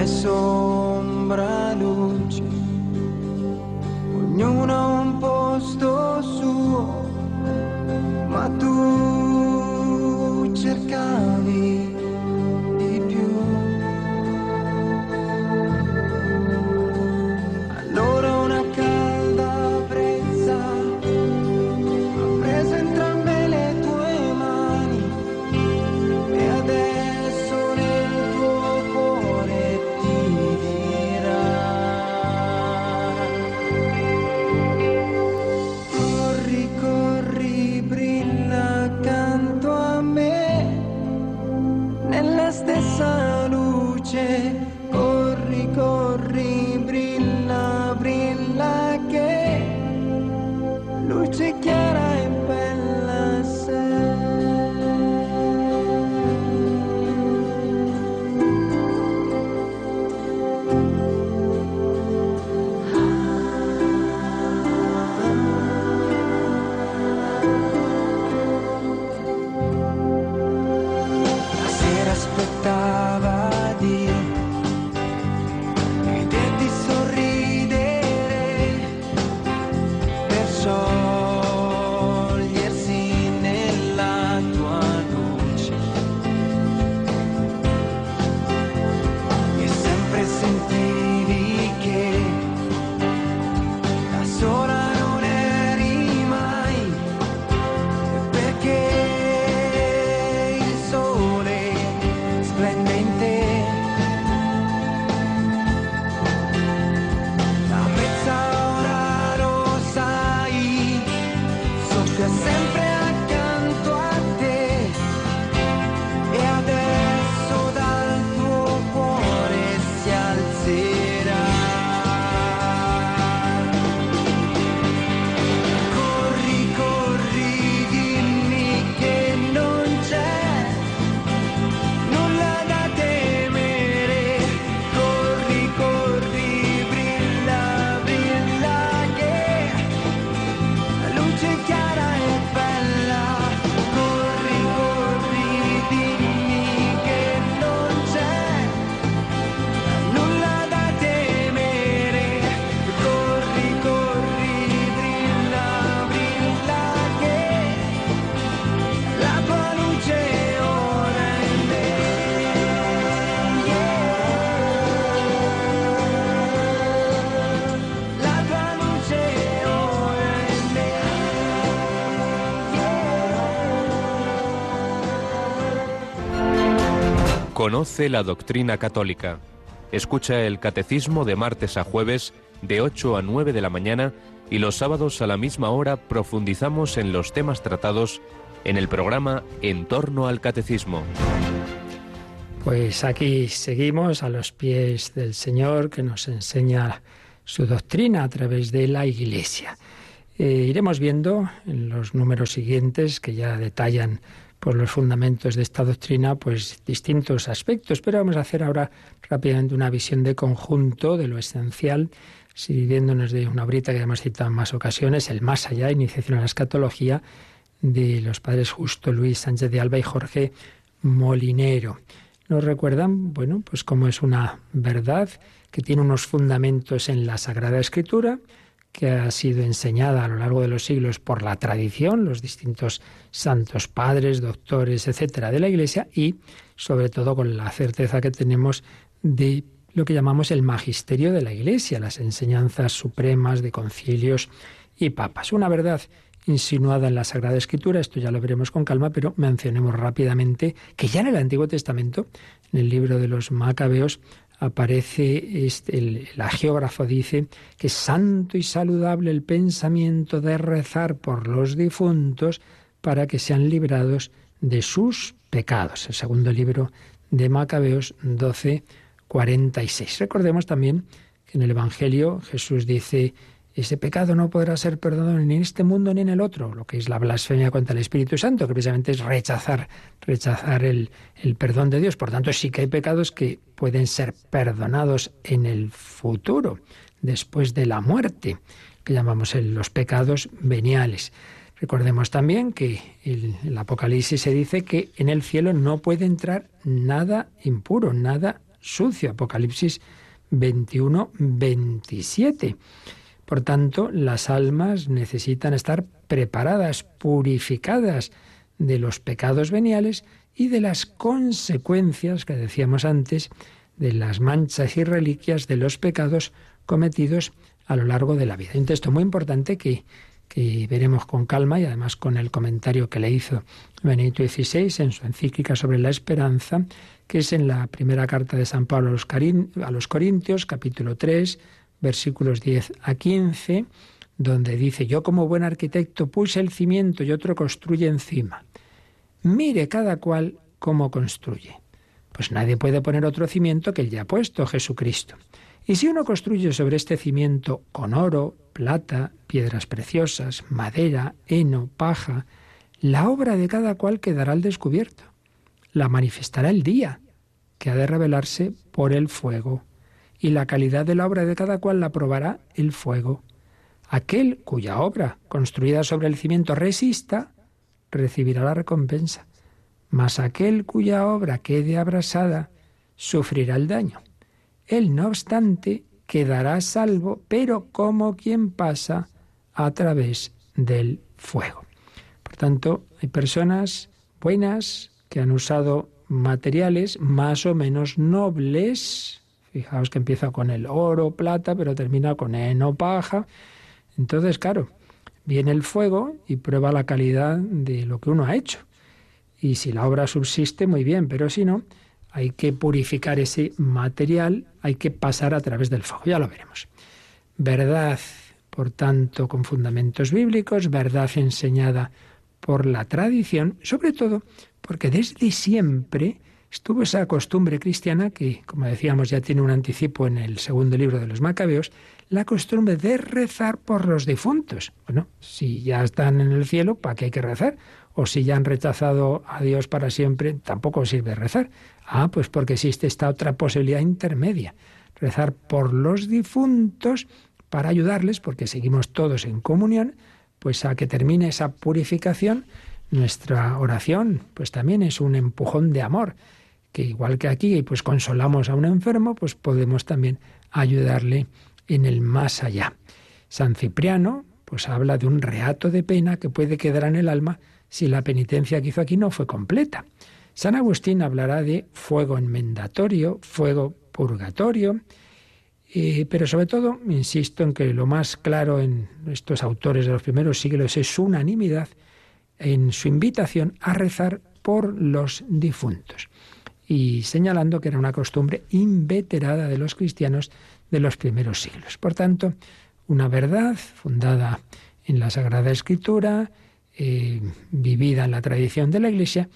sombra luz. Conoce la doctrina católica. Escucha el catecismo de martes a jueves de 8 a 9 de la mañana y los sábados a la misma hora profundizamos en los temas tratados en el programa En torno al catecismo. Pues aquí seguimos a los pies del Señor que nos enseña su doctrina a través de la Iglesia. Eh, iremos viendo en los números siguientes que ya detallan por los fundamentos de esta doctrina, pues distintos aspectos. Pero vamos a hacer ahora rápidamente una visión de conjunto de lo esencial, sirviéndonos de una brita que hemos citado en más ocasiones, el más allá, iniciación a la escatología, de los padres Justo Luis Sánchez de Alba y Jorge molinero. Nos recuerdan, bueno, pues cómo es una verdad que tiene unos fundamentos en la Sagrada Escritura, que ha sido enseñada a lo largo de los siglos por la tradición, los distintos santos padres, doctores, etcétera, de la Iglesia, y sobre todo con la certeza que tenemos de lo que llamamos el magisterio de la Iglesia, las enseñanzas supremas de concilios y papas. Una verdad insinuada en la Sagrada Escritura, esto ya lo veremos con calma, pero mencionemos rápidamente que ya en el Antiguo Testamento, en el libro de los Macabeos, aparece este, el, el geógrafo dice que es santo y saludable el pensamiento de rezar por los difuntos para que sean librados de sus pecados. El segundo libro de Macabeos 12, 46. Recordemos también que en el Evangelio Jesús dice ese pecado no podrá ser perdonado ni en este mundo ni en el otro, lo que es la blasfemia contra el Espíritu Santo, que precisamente es rechazar, rechazar el, el perdón de Dios. Por tanto, sí que hay pecados que pueden ser perdonados en el futuro, después de la muerte, que llamamos los pecados veniales. Recordemos también que en el Apocalipsis se dice que en el cielo no puede entrar nada impuro, nada sucio. Apocalipsis 21, 27. Por tanto, las almas necesitan estar preparadas, purificadas de los pecados veniales y de las consecuencias que decíamos antes de las manchas y reliquias de los pecados cometidos a lo largo de la vida. Un texto muy importante que, que veremos con calma y además con el comentario que le hizo Benito XVI en su encíclica sobre la esperanza, que es en la primera carta de San Pablo a los Corintios, capítulo 3, versículos 10 a 15, donde dice, yo como buen arquitecto puse el cimiento y otro construye encima. Mire cada cual cómo construye. Pues nadie puede poner otro cimiento que el ya puesto, Jesucristo. Y si uno construye sobre este cimiento con oro, plata, piedras preciosas, madera, heno, paja, la obra de cada cual quedará al descubierto. La manifestará el día, que ha de revelarse por el fuego y la calidad de la obra de cada cual la probará el fuego. Aquel cuya obra, construida sobre el cimiento, resista, recibirá la recompensa, mas aquel cuya obra quede abrasada, sufrirá el daño. Él, no obstante, quedará salvo, pero como quien pasa a través del fuego. Por tanto, hay personas buenas que han usado materiales más o menos nobles Fijaos que empieza con el oro, plata, pero termina con heno, paja. Entonces, claro, viene el fuego y prueba la calidad de lo que uno ha hecho. Y si la obra subsiste, muy bien, pero si no, hay que purificar ese material, hay que pasar a través del fuego. Ya lo veremos. Verdad, por tanto, con fundamentos bíblicos, verdad enseñada por la tradición, sobre todo porque desde siempre estuvo esa costumbre cristiana que, como decíamos, ya tiene un anticipo en el segundo libro de los Macabeos, la costumbre de rezar por los difuntos. Bueno, si ya están en el cielo, ¿para qué hay que rezar? O si ya han rechazado a Dios para siempre, tampoco sirve rezar. Ah, pues porque existe esta otra posibilidad intermedia, rezar por los difuntos para ayudarles, porque seguimos todos en comunión, pues a que termine esa purificación nuestra oración pues también es un empujón de amor, que igual que aquí pues consolamos a un enfermo, pues podemos también ayudarle en el más allá. San Cipriano pues habla de un reato de pena que puede quedar en el alma si la penitencia que hizo aquí no fue completa. San Agustín hablará de fuego enmendatorio, fuego purgatorio, eh, pero sobre todo, insisto en que lo más claro en estos autores de los primeros siglos es su unanimidad en su invitación a rezar por los difuntos y señalando que era una costumbre inveterada de los cristianos de los primeros siglos. Por tanto, una verdad fundada en la Sagrada Escritura, eh, vivida en la tradición de la Iglesia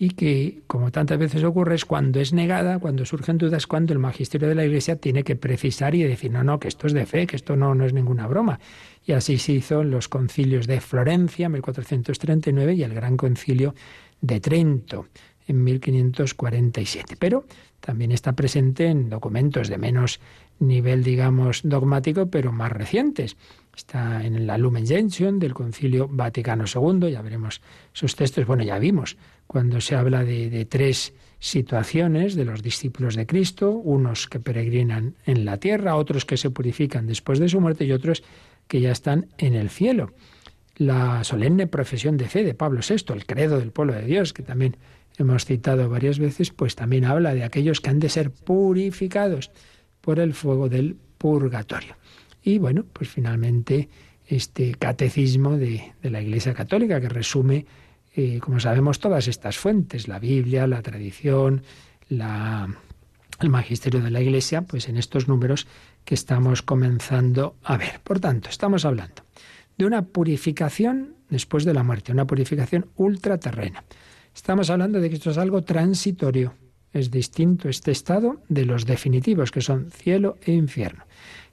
y que, como tantas veces ocurre, es cuando es negada, cuando surgen dudas, cuando el magisterio de la Iglesia tiene que precisar y decir, no, no, que esto es de fe, que esto no, no es ninguna broma. Y así se hizo en los concilios de Florencia, 1439, y el Gran Concilio de Trento, en 1547. Pero también está presente en documentos de menos nivel, digamos, dogmático, pero más recientes. está en la Lumen Gentium del Concilio Vaticano II, ya veremos sus textos, bueno, ya vimos cuando se habla de, tres situaciones de los discípulos de Cristo, unos que peregrinan en la tierra, otros que se purifican después de su muerte y otros que ya están en el cielo. La solemne profesión de fe de Pablo VI, el credo del pueblo de Dios, que también hemos citado varias veces, pues también habla de aquellos que han de ser purificados por el fuego del purgatorio. Y bueno, pues finalmente este catecismo de, la Iglesia Católica que resume, como sabemos, todas estas fuentes, la Biblia, la tradición, el magisterio de la Iglesia, pues en estos números que estamos comenzando a ver. Por tanto, estamos hablando de una purificación después de la muerte, una purificación ultraterrena. Estamos hablando de que esto es algo transitorio. Es distinto este estado de los definitivos, que son cielo e infierno.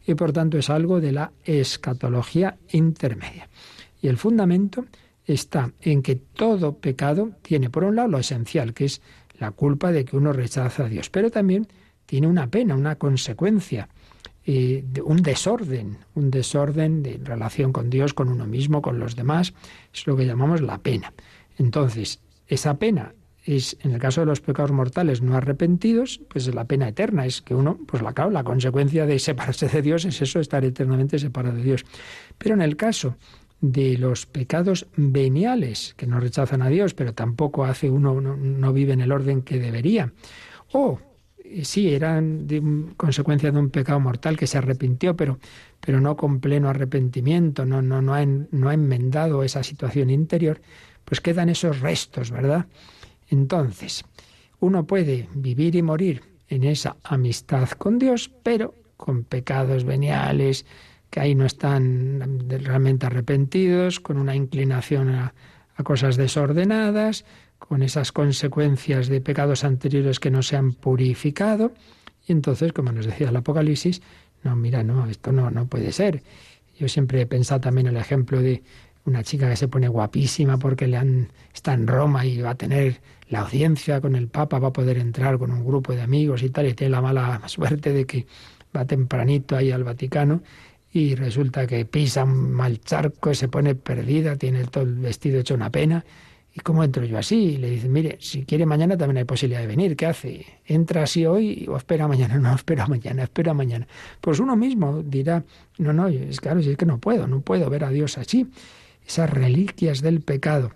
Y por tanto es algo de la escatología intermedia. Y el fundamento está en que todo pecado tiene, por un lado, lo esencial, que es la culpa de que uno rechaza a Dios, pero también tiene una pena, una consecuencia, eh, un desorden, un desorden de relación con Dios, con uno mismo, con los demás, es lo que llamamos la pena. Entonces, esa pena es, en el caso de los pecados mortales no arrepentidos, pues es la pena eterna, es que uno, pues la, la consecuencia de separarse de Dios es eso, estar eternamente separado de Dios. Pero en el caso de los pecados veniales, que no rechazan a Dios, pero tampoco hace uno, no, vive en el orden que debería, o sí, eran consecuencia de un pecado mortal que se arrepintió, pero, pero no con pleno arrepentimiento, no, no, no, ha, no ha enmendado esa situación interior, pues quedan esos restos, ¿verdad? Entonces, uno puede vivir y morir en esa amistad con Dios, pero con pecados veniales que ahí no están realmente arrepentidos, con una inclinación a, cosas desordenadas, con esas consecuencias de pecados anteriores que no se han purificado. Y entonces, como nos decía el Apocalipsis, no, mira, no, esto no, no puede ser. Yo siempre he pensado también el ejemplo de una chica que se pone guapísima porque le han, está en Roma y va a tener la audiencia con el Papa, va a poder entrar con un grupo de amigos y tal, y tiene la mala suerte de que va tempranito ahí al Vaticano y resulta que pisa un mal charco se pone perdida, tiene todo el vestido hecho una pena. ¿Y cómo entro yo así? Y le dicen, mire, si quiere mañana también hay posibilidad de venir. ¿Qué hace? ¿Entra así hoy o espera mañana? No, espera mañana, espera mañana. Pues uno mismo dirá, no, no, es claro, es que no puedo, no puedo ver a Dios así esas reliquias del pecado,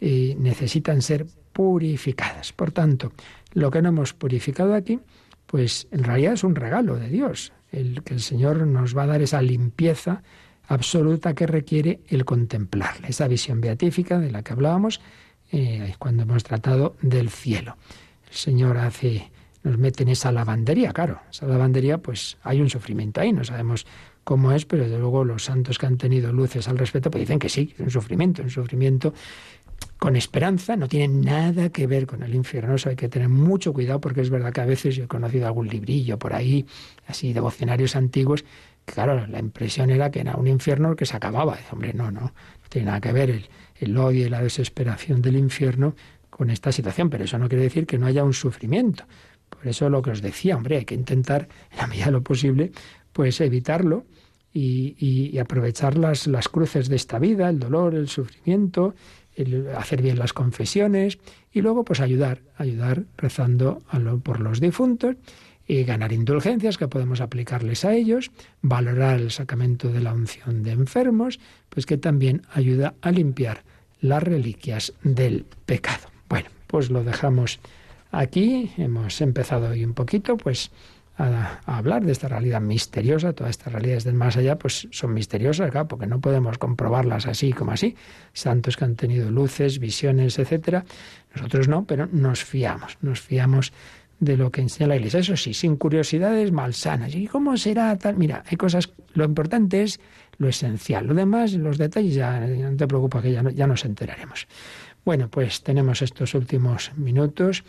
y necesitan ser purificadas. Por tanto, lo que no hemos purificado aquí, pues en realidad es un regalo de Dios, el que el Señor nos va a dar esa limpieza absoluta que requiere el contemplarle, esa visión beatífica de la que hablábamos eh, cuando hemos tratado del cielo. El Señor hace, nos mete en esa lavandería, claro, esa lavandería, pues hay un sufrimiento ahí, no sabemos cómo es, pero desde luego los santos que han tenido luces al respecto pues dicen que sí, es un sufrimiento, un sufrimiento con esperanza, no tiene nada que ver con el infierno. Eso hay que tener mucho cuidado porque es verdad que a veces yo he conocido algún librillo por ahí, así devocionarios antiguos, que claro, la impresión era que era un infierno que se acababa. Hombre, no, no, no tiene nada que ver el, el odio y la desesperación del infierno con esta situación, pero eso no quiere decir que no haya un sufrimiento. Por eso lo que os decía, hombre, hay que intentar, en la medida de lo posible, pues evitarlo y, aprovechar las, las, cruces de esta vida, el dolor, el sufrimiento, hacer bien las confesiones y luego pues ayudar, ayudar rezando por los difuntos y ganar indulgencias que podemos aplicarles a ellos, valorar el sacramento de la unción de enfermos, pues que también ayuda a limpiar las reliquias del pecado. Bueno, pues lo dejamos aquí, hemos empezado hoy un poquito, pues a, hablar de esta realidad misteriosa, todas estas realidades del más allá, pues son misteriosas, claro, porque no podemos comprobarlas así como así. Santos que han tenido luces, visiones, etcétera. Nosotros no, pero nos fiamos, nos fiamos de lo que enseña la Iglesia. Eso sí, sin curiosidades malsanas. ¿Y cómo será tal? Mira, hay cosas, lo importante es lo esencial. Lo demás, los detalles, ya no te preocupes que ya, ya nos enteraremos. Bueno, pues tenemos estos últimos minutos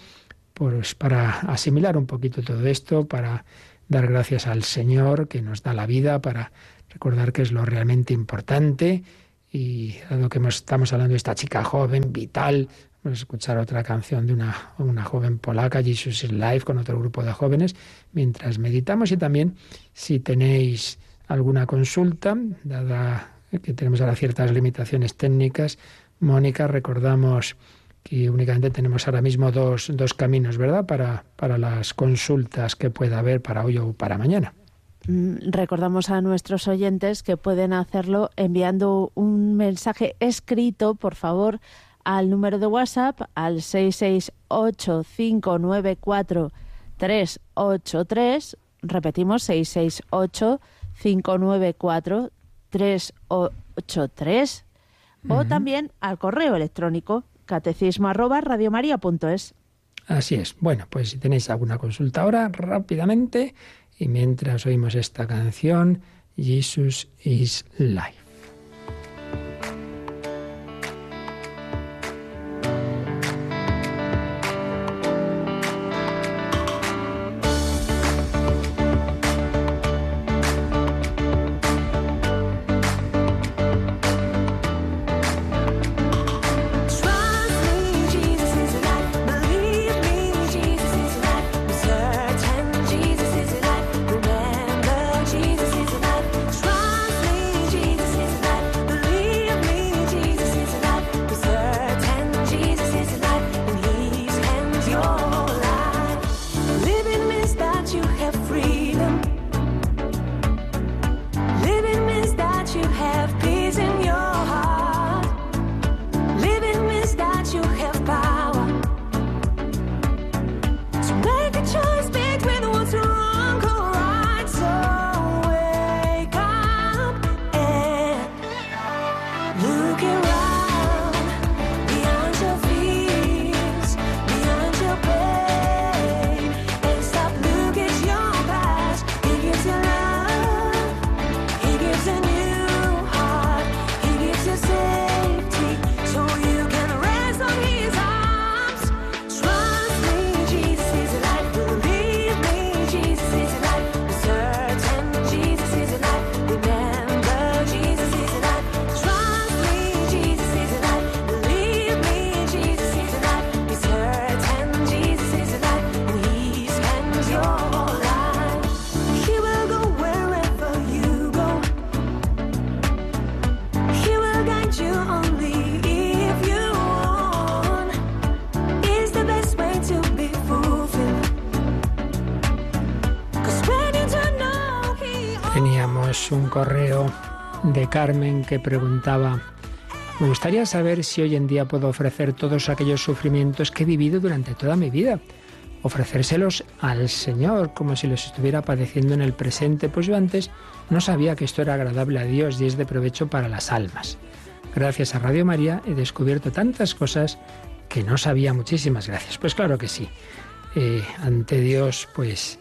pues para asimilar un poquito todo esto, para dar gracias al Señor que nos da la vida, para recordar que es lo realmente importante y dado que estamos hablando de esta chica joven, vital, vamos a escuchar otra canción de una, una joven polaca, Jesus is Life, con otro grupo de jóvenes, mientras meditamos y también si tenéis alguna consulta, dada que tenemos ahora ciertas limitaciones técnicas. Mónica, recordamos que únicamente tenemos ahora mismo dos, dos caminos, ¿verdad?, para, para las consultas que pueda haber para hoy o para mañana. Mm, recordamos a nuestros oyentes que pueden hacerlo enviando un mensaje escrito, por favor, al número de WhatsApp al 668-594-383. Repetimos, 668-594-383. O también al correo electrónico catecismo arroba radiomaria.es. Así es. Bueno, pues si tenéis alguna consulta ahora, rápidamente, y mientras oímos esta canción, Jesus is Life. Un correo de Carmen que preguntaba, me gustaría saber si hoy en día puedo ofrecer todos aquellos sufrimientos que he vivido durante toda mi vida, ofrecérselos al Señor como si los estuviera padeciendo en el presente, pues yo antes no sabía que esto era agradable a Dios y es de provecho para las almas. Gracias a Radio María he descubierto tantas cosas que no sabía. Muchísimas gracias. Pues claro que sí. Eh, ante Dios, pues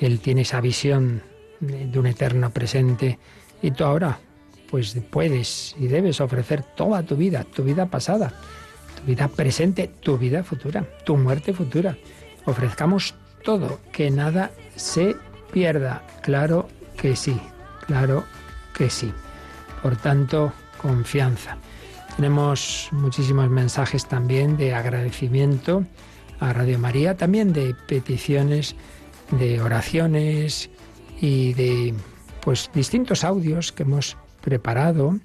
Él tiene esa visión de un eterno presente. Y tú ahora, pues puedes y debes ofrecer toda tu vida, tu vida pasada, tu vida presente, tu vida futura, tu muerte futura. Ofrezcamos todo, que nada se pierda. Claro que sí, claro que sí. Por tanto, confianza. Tenemos muchísimos mensajes también de agradecimiento a Radio María, también de peticiones, de oraciones, y de pues distintos audios que hemos preparado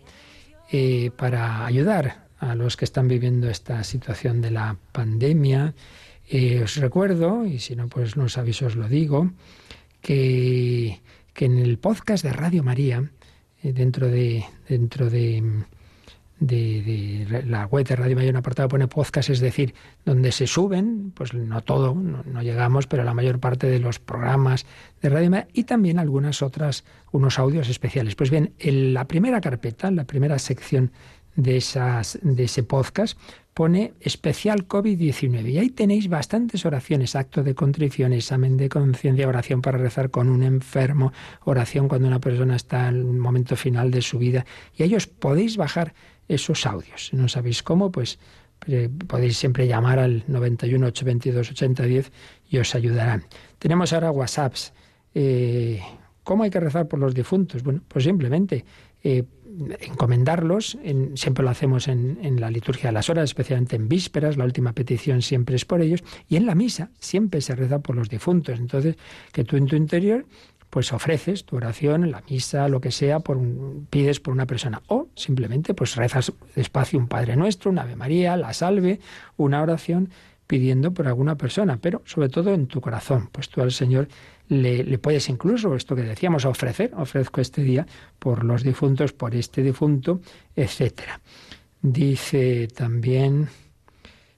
eh, para ayudar a los que están viviendo esta situación de la pandemia. Eh, os recuerdo, y si no, pues no sabéis, os lo digo, que, que en el podcast de Radio María, eh, dentro de, dentro de de, la web de Radio Mayor, un apartado pone podcast, es decir, donde se suben, pues no todo, no, llegamos, pero la mayor parte de los programas de Radio Mayor y también algunas otras, unos audios especiales. Pues bien, en la primera carpeta, la primera sección de, esas, de ese podcast, pone especial COVID-19 y ahí tenéis bastantes oraciones, acto de contrición, examen de conciencia, oración para rezar con un enfermo, oración cuando una persona está en un momento final de su vida y ahí os podéis bajar esos audios. Si no sabéis cómo, pues podéis siempre llamar al 91 822 8010 y os ayudarán. Tenemos ahora WhatsApps. Eh, ¿Cómo hay que rezar por los difuntos? Bueno, pues simplemente eh, encomendarlos, siempre lo hacemos en, en, la liturgia de las horas, especialmente en vísperas, la última petición siempre es por ellos, y en la misa siempre se reza por los difuntos. Entonces, que tú en tu interior pues ofreces tu oración, la misa, lo que sea, por pides por una persona. O simplemente pues rezas despacio un Padre Nuestro, una Ave María, la salve, una oración pidiendo por alguna persona, pero sobre todo en tu corazón. Pues tú al Señor le, puedes incluso, esto que decíamos, ofrecer, ofrezco este día por los difuntos, por este difunto, etcétera. Dice también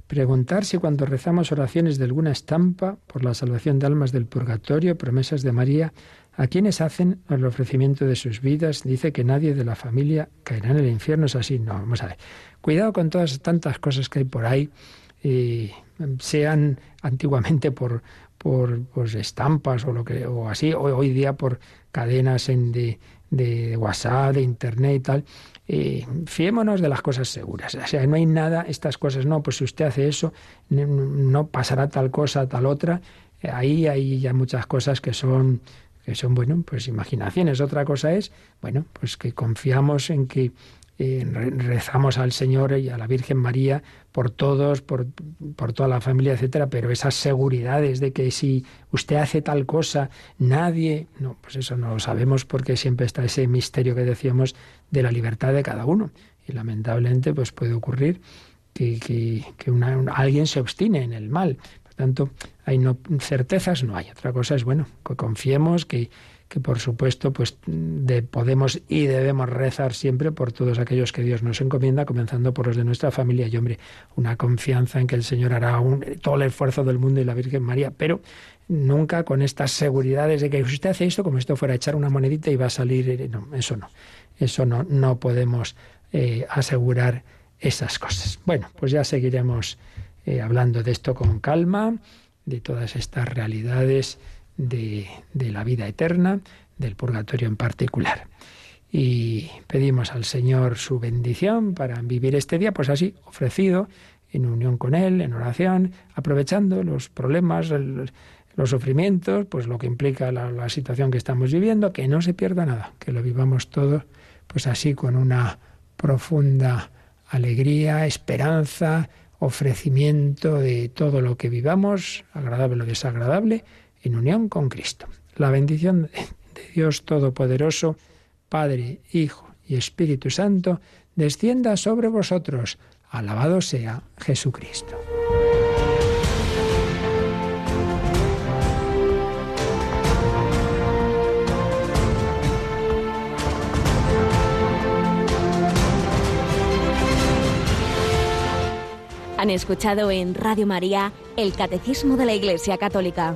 preguntar si cuando rezamos oraciones de alguna estampa por la salvación de almas del purgatorio, promesas de María, a quienes hacen el ofrecimiento de sus vidas, dice que nadie de la familia caerá en el infierno, es así. No, vamos a ver. Cuidado con todas tantas cosas que hay por ahí, sean antiguamente por, por pues, estampas o lo que o así, hoy, día por cadenas en de, de WhatsApp, de Internet y tal. Eh, fiémonos de las cosas seguras. O sea, no hay nada, estas cosas, no, pues si usted hace eso, no pasará tal cosa, tal otra. Ahí hay ya muchas cosas que son, que son, bueno, pues imaginaciones. Otra cosa es, bueno, pues que confiamos en que eh, rezamos al Señor y a la Virgen María por todos, por, por, toda la familia, etcétera, pero esas seguridades de que si usted hace tal cosa, nadie, no, pues eso no lo sabemos porque siempre está ese misterio que decíamos de la libertad de cada uno. Y lamentablemente, pues puede ocurrir que, que, alguien se obstine en el mal. Por tanto, hay no, certezas no hay. Otra cosa es, bueno, que confiemos que que por supuesto pues de, podemos y debemos rezar siempre por todos aquellos que Dios nos encomienda, comenzando por los de nuestra familia. Y hombre, una confianza en que el Señor hará todo el esfuerzo del mundo y la Virgen María, pero nunca con estas seguridades de que usted hace esto como si esto fuera a echar una monedita y va a salir, eh, eso no, eso no, no podemos eh, asegurar esas cosas. Bueno, pues ya seguiremos eh, hablando de esto con calma, de todas estas realidades de, la vida eterna, del purgatorio en particular. Y pedimos al Señor su bendición para vivir este día, pues así, ofrecido, en unión con Él, en oración, aprovechando los problemas, los sufrimientos, pues lo que implica la, situación que estamos viviendo, que no se pierda nada, que lo vivamos todos, pues así con una profunda alegría, esperanza, ofrecimiento de todo lo que vivamos, agradable o desagradable, en unión con Cristo. La bendición de Dios Todopoderoso, Padre, Hijo y Espíritu Santo, descienda sobre vosotros. Alabado sea Jesucristo. Han escuchado en Radio María el Catecismo de la Iglesia Católica